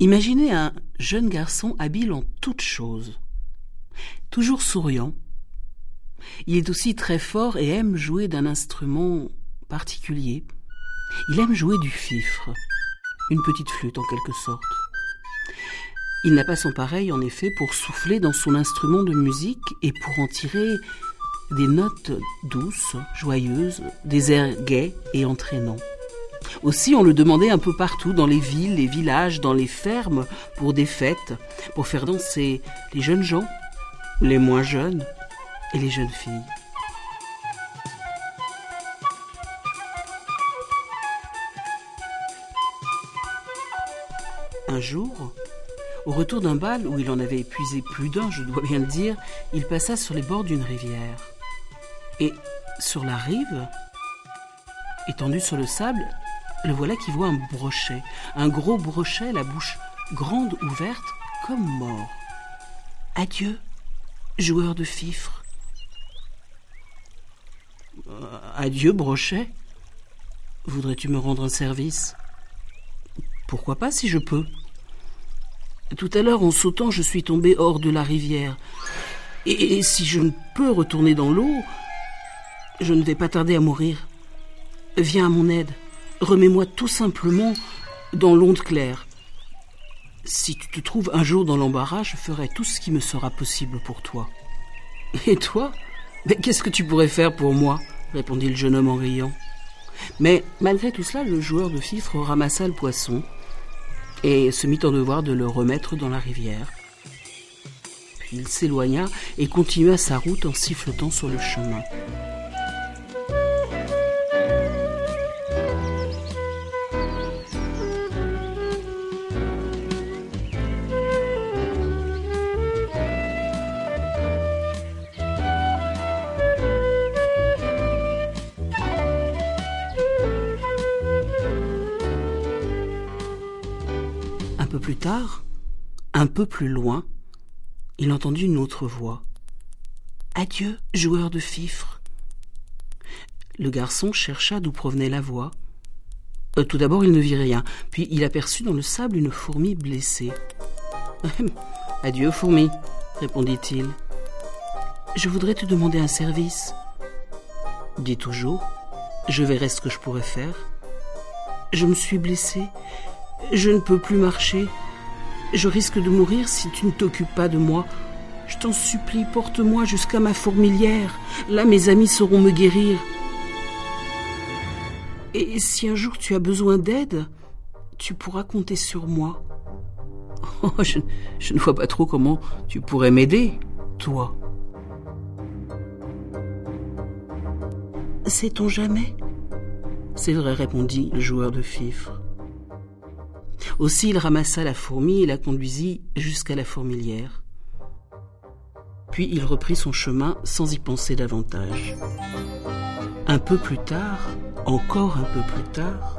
Imaginez un jeune garçon habile en toutes choses, toujours souriant. Il est aussi très fort et aime jouer d'un instrument particulier. Il aime jouer du fifre, une petite flûte en quelque sorte. Il n'a pas son pareil en effet pour souffler dans son instrument de musique et pour en tirer des notes douces, joyeuses, des airs gais et entraînants. Aussi, on le demandait un peu partout, dans les villes, les villages, dans les fermes, pour des fêtes, pour faire danser les jeunes gens, les moins jeunes et les jeunes filles. Un jour, au retour d'un bal où il en avait épuisé plus d'un, je dois bien le dire, il passa sur les bords d'une rivière. Et sur la rive, étendu sur le sable, le voilà qui voit un brochet, un gros brochet, la bouche grande ouverte, comme mort. Adieu, joueur de fifre. Euh, adieu, brochet. Voudrais-tu me rendre un service? Pourquoi pas si je peux Tout à l'heure, en sautant, je suis tombé hors de la rivière. Et si je ne peux retourner dans l'eau, je ne vais pas tarder à mourir. Viens à mon aide. Remets-moi tout simplement dans l'onde claire. Si tu te trouves un jour dans l'embarras, je ferai tout ce qui me sera possible pour toi. Et toi? Mais qu'est-ce que tu pourrais faire pour moi? répondit le jeune homme en riant. Mais malgré tout cela, le joueur de fifre ramassa le poisson et se mit en devoir de le remettre dans la rivière. Puis il s'éloigna et continua sa route en sifflotant sur le chemin. Plus tard, un peu plus loin, il entendit une autre voix. Adieu, joueur de fifre. Le garçon chercha d'où provenait la voix. Euh, tout d'abord, il ne vit rien, puis il aperçut dans le sable une fourmi blessée. Adieu, fourmi, répondit-il. Je voudrais te demander un service. Dis toujours, je verrai ce que je pourrais faire. Je me suis blessé je ne peux plus marcher. Je risque de mourir si tu ne t'occupes pas de moi. Je t'en supplie, porte-moi jusqu'à ma fourmilière. Là, mes amis sauront me guérir. Et si un jour tu as besoin d'aide, tu pourras compter sur moi. Oh, je, je ne vois pas trop comment tu pourrais m'aider, toi. Sait-on jamais? C'est vrai, répondit le joueur de fifre. Aussi il ramassa la fourmi et la conduisit jusqu'à la fourmilière. Puis il reprit son chemin sans y penser davantage. Un peu plus tard, encore un peu plus tard,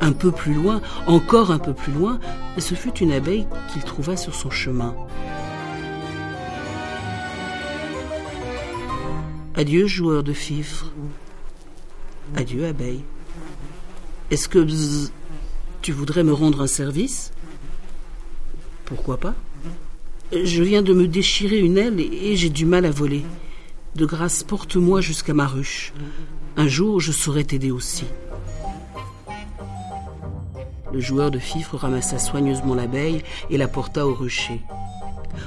un peu plus loin, encore un peu plus loin, ce fut une abeille qu'il trouva sur son chemin. Adieu, joueur de fifre. Adieu, abeille. Est-ce que tu voudrais me rendre un service? Pourquoi pas? Je viens de me déchirer une aile et j'ai du mal à voler. De grâce, porte-moi jusqu'à ma ruche. Un jour, je saurai t'aider aussi. Le joueur de fifre ramassa soigneusement l'abeille et la porta au rucher.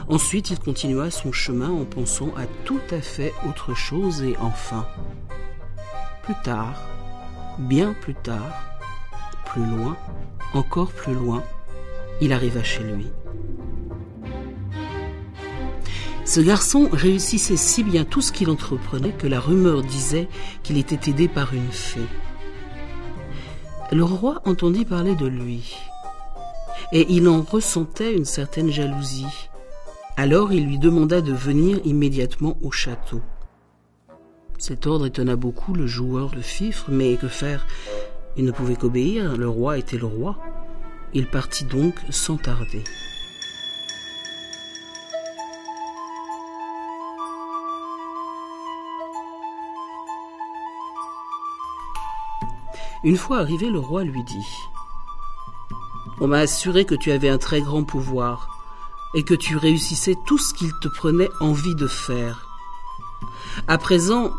Ensuite, il continua son chemin en pensant à tout à fait autre chose et enfin, plus tard, bien plus tard, plus loin, encore plus loin, il arriva chez lui. Ce garçon réussissait si bien tout ce qu'il entreprenait que la rumeur disait qu'il était aidé par une fée. Le roi entendit parler de lui, et il en ressentait une certaine jalousie. Alors il lui demanda de venir immédiatement au château. Cet ordre étonna beaucoup le joueur de fifre, mais que faire il ne pouvait qu'obéir, le roi était le roi. Il partit donc sans tarder. Une fois arrivé, le roi lui dit On m'a assuré que tu avais un très grand pouvoir et que tu réussissais tout ce qu'il te prenait envie de faire. À présent,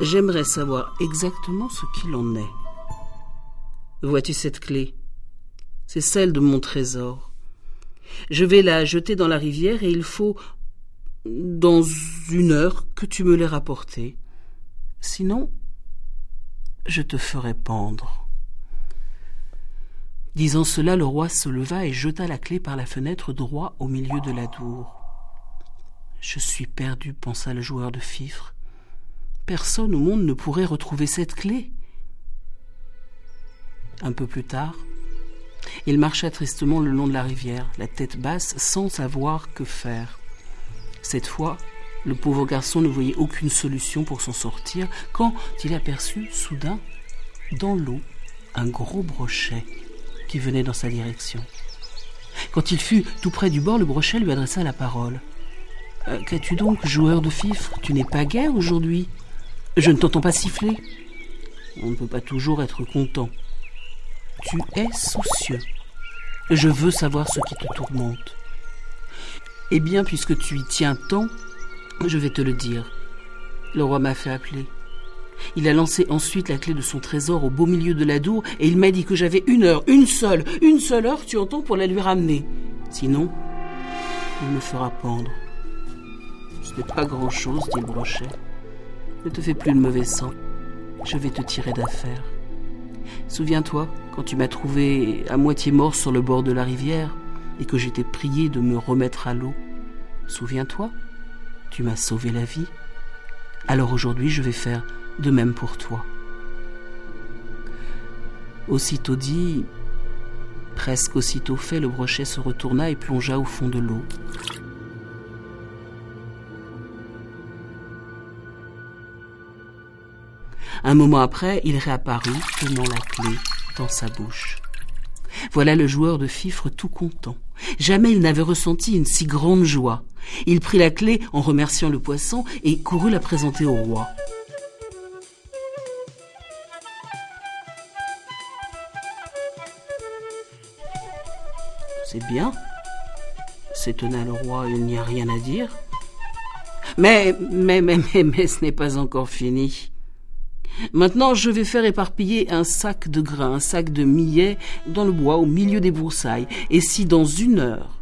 j'aimerais savoir exactement ce qu'il en est. Vois-tu cette clé? C'est celle de mon trésor. Je vais la jeter dans la rivière et il faut, dans une heure, que tu me l'aies rapportée. Sinon, je te ferai pendre. Disant cela, le roi se leva et jeta la clé par la fenêtre droit au milieu de la tour. Je suis perdu, pensa le joueur de fifre. Personne au monde ne pourrait retrouver cette clé. Un peu plus tard, il marcha tristement le long de la rivière, la tête basse, sans savoir que faire. Cette fois, le pauvre garçon ne voyait aucune solution pour s'en sortir quand il aperçut soudain, dans l'eau, un gros brochet qui venait dans sa direction. Quand il fut tout près du bord, le brochet lui adressa la parole. Euh, qu'as-tu donc, joueur de fifre Tu n'es pas gai aujourd'hui? Je ne t'entends pas siffler. On ne peut pas toujours être content. Tu es soucieux. Je veux savoir ce qui te tourmente. Eh bien, puisque tu y tiens tant, je vais te le dire. Le roi m'a fait appeler. Il a lancé ensuite la clé de son trésor au beau milieu de la dour et il m'a dit que j'avais une heure, une seule, une seule heure, tu entends, pour la lui ramener. Sinon, il me fera pendre. Ce n'est pas grand-chose, dit le brochet. Ne te fais plus de mauvais sang. Je vais te tirer d'affaire. Souviens-toi, quand tu m'as trouvé à moitié mort sur le bord de la rivière et que j'étais prié de me remettre à l'eau. Souviens-toi, tu m'as sauvé la vie. Alors aujourd'hui, je vais faire de même pour toi. Aussitôt dit, presque aussitôt fait, le brochet se retourna et plongea au fond de l'eau. Un moment après, il réapparut, tenant la clé dans sa bouche. Voilà le joueur de fifre tout content. Jamais il n'avait ressenti une si grande joie. Il prit la clé en remerciant le poisson et courut la présenter au roi. C'est bien, s'étonna le roi, il n'y a rien à dire. Mais, mais, mais, mais, mais, ce n'est pas encore fini. Maintenant, je vais faire éparpiller un sac de grains, un sac de millet dans le bois au milieu des broussailles. Et si dans une heure,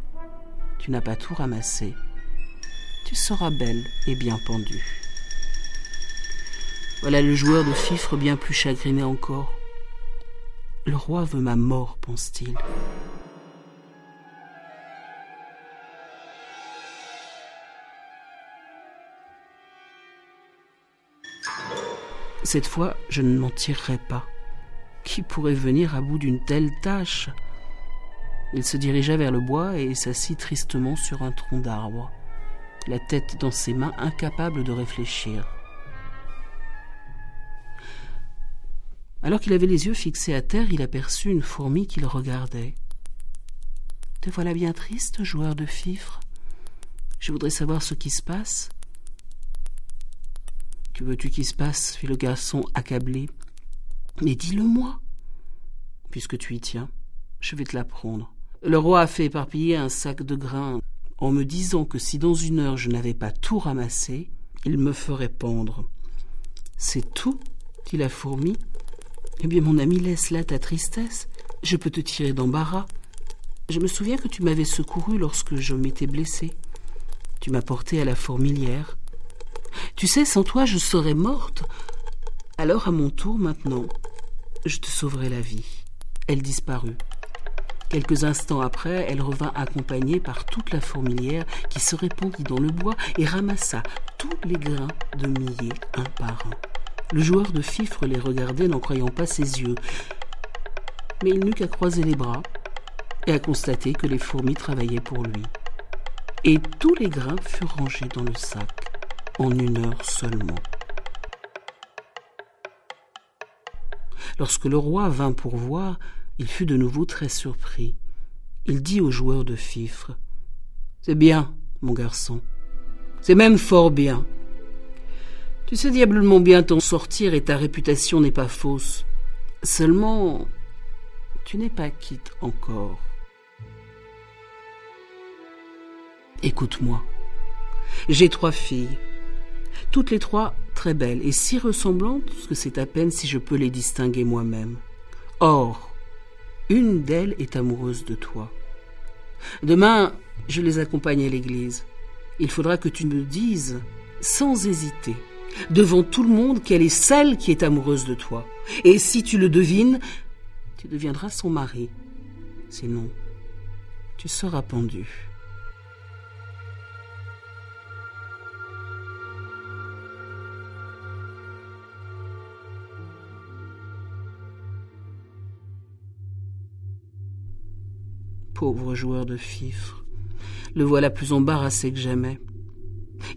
tu n'as pas tout ramassé, tu seras belle et bien pendue. Voilà le joueur de fifre bien plus chagriné encore. Le roi veut ma mort, pense-t-il. Cette fois, je ne m'en tirerai pas. Qui pourrait venir à bout d'une telle tâche? Il se dirigea vers le bois et s'assit tristement sur un tronc d'arbre, la tête dans ses mains, incapable de réfléchir. Alors qu'il avait les yeux fixés à terre, il aperçut une fourmi qui le regardait. Te voilà bien triste, joueur de fifre? Je voudrais savoir ce qui se passe. Que veux-tu qu'il se passe fit le garçon accablé. Mais dis-le-moi. Puisque tu y tiens, je vais te l'apprendre. Le roi a fait éparpiller un sac de grains en me disant que si dans une heure je n'avais pas tout ramassé, il me ferait pendre. C'est tout dit la fourmi. Eh bien, mon ami, laisse là ta tristesse. Je peux te tirer d'embarras. Je me souviens que tu m'avais secouru lorsque je m'étais blessé. Tu m'as porté à la fourmilière. Tu sais, sans toi, je serais morte. Alors, à mon tour, maintenant, je te sauverai la vie. Elle disparut. Quelques instants après, elle revint accompagnée par toute la fourmilière qui se répandit dans le bois et ramassa tous les grains de millet un par un. Le joueur de fifre les regardait n'en croyant pas ses yeux. Mais il n'eut qu'à croiser les bras et à constater que les fourmis travaillaient pour lui. Et tous les grains furent rangés dans le sac en une heure seulement. Lorsque le roi vint pour voir, il fut de nouveau très surpris. Il dit au joueur de fifre C'est bien, mon garçon. C'est même fort bien. Tu sais diablement bien t'en sortir et ta réputation n'est pas fausse. Seulement, tu n'es pas quitte encore. Écoute-moi. J'ai trois filles. Toutes les trois très belles et si ressemblantes que c'est à peine si je peux les distinguer moi-même. Or, une d'elles est amoureuse de toi. Demain, je les accompagne à l'église. Il faudra que tu me dises, sans hésiter, devant tout le monde, qu'elle est celle qui est amoureuse de toi. Et si tu le devines, tu deviendras son mari. Sinon, tu seras pendu. Pauvre joueur de fifre. Le voilà plus embarrassé que jamais.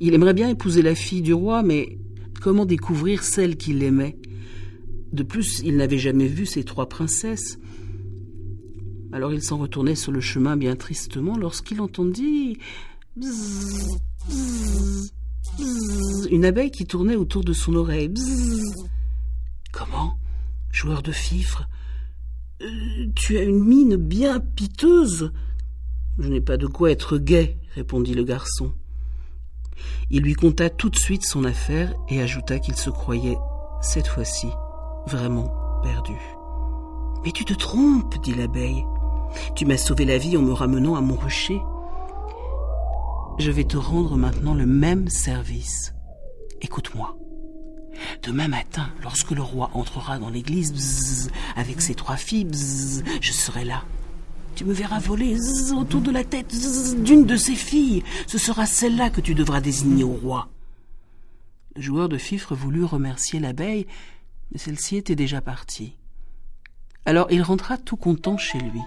Il aimerait bien épouser la fille du roi, mais comment découvrir celle qu'il aimait? De plus, il n'avait jamais vu ces trois princesses. Alors il s'en retournait sur le chemin bien tristement lorsqu'il entendit une abeille qui tournait autour de son oreille. Comment? Joueur de fifre tu as une mine bien piteuse. Je n'ai pas de quoi être gai, répondit le garçon. Il lui conta tout de suite son affaire et ajouta qu'il se croyait, cette fois-ci, vraiment perdu. Mais tu te trompes, dit l'abeille. Tu m'as sauvé la vie en me ramenant à mon rocher. Je vais te rendre maintenant le même service. Écoute-moi. Demain matin, lorsque le roi entrera dans l'église avec ses trois filles, je serai là. Tu me verras voler autour de la tête d'une de ses filles. Ce sera celle-là que tu devras désigner au roi. Le joueur de fifre voulut remercier l'abeille, mais celle-ci était déjà partie. Alors il rentra tout content chez lui.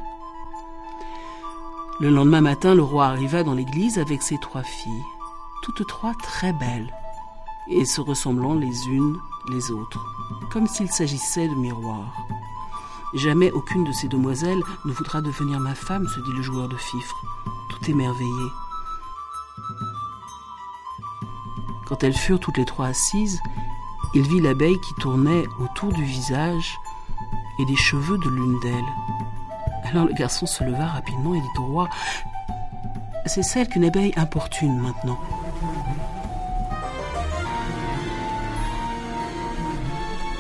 Le lendemain matin, le roi arriva dans l'église avec ses trois filles, toutes trois très belles et se ressemblant les unes les autres, comme s'il s'agissait de miroirs. Jamais aucune de ces demoiselles ne voudra devenir ma femme, se dit le joueur de fifre, tout émerveillé. Quand elles furent toutes les trois assises, il vit l'abeille qui tournait autour du visage et des cheveux de l'une d'elles. Alors le garçon se leva rapidement et dit au roi C'est celle qu'une abeille importune maintenant.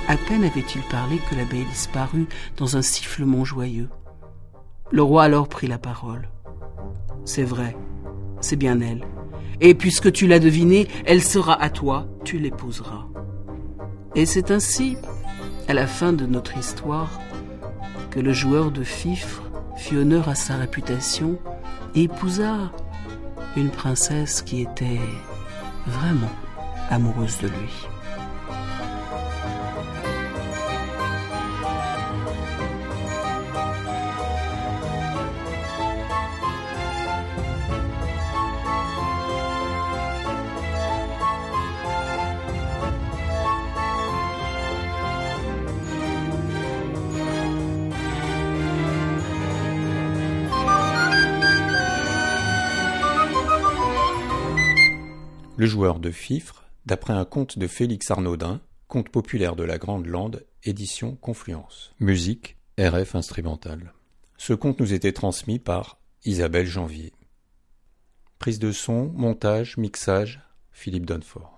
À peine avait-il parlé que l'abeille disparut dans un sifflement joyeux. Le roi alors prit la parole. C'est vrai, c'est bien elle. Et puisque tu l'as devinée, elle sera à toi, tu l'épouseras. Et c'est ainsi, à la fin de notre histoire, que le joueur de fifre fit honneur à sa réputation et épousa une princesse qui était vraiment amoureuse de lui. Le joueur de fifre, d'après un conte de Félix Arnaudin, conte populaire de la Grande Lande, édition Confluence. Musique, RF instrumental. Ce conte nous était transmis par Isabelle Janvier. Prise de son, montage, mixage, Philippe Donfort.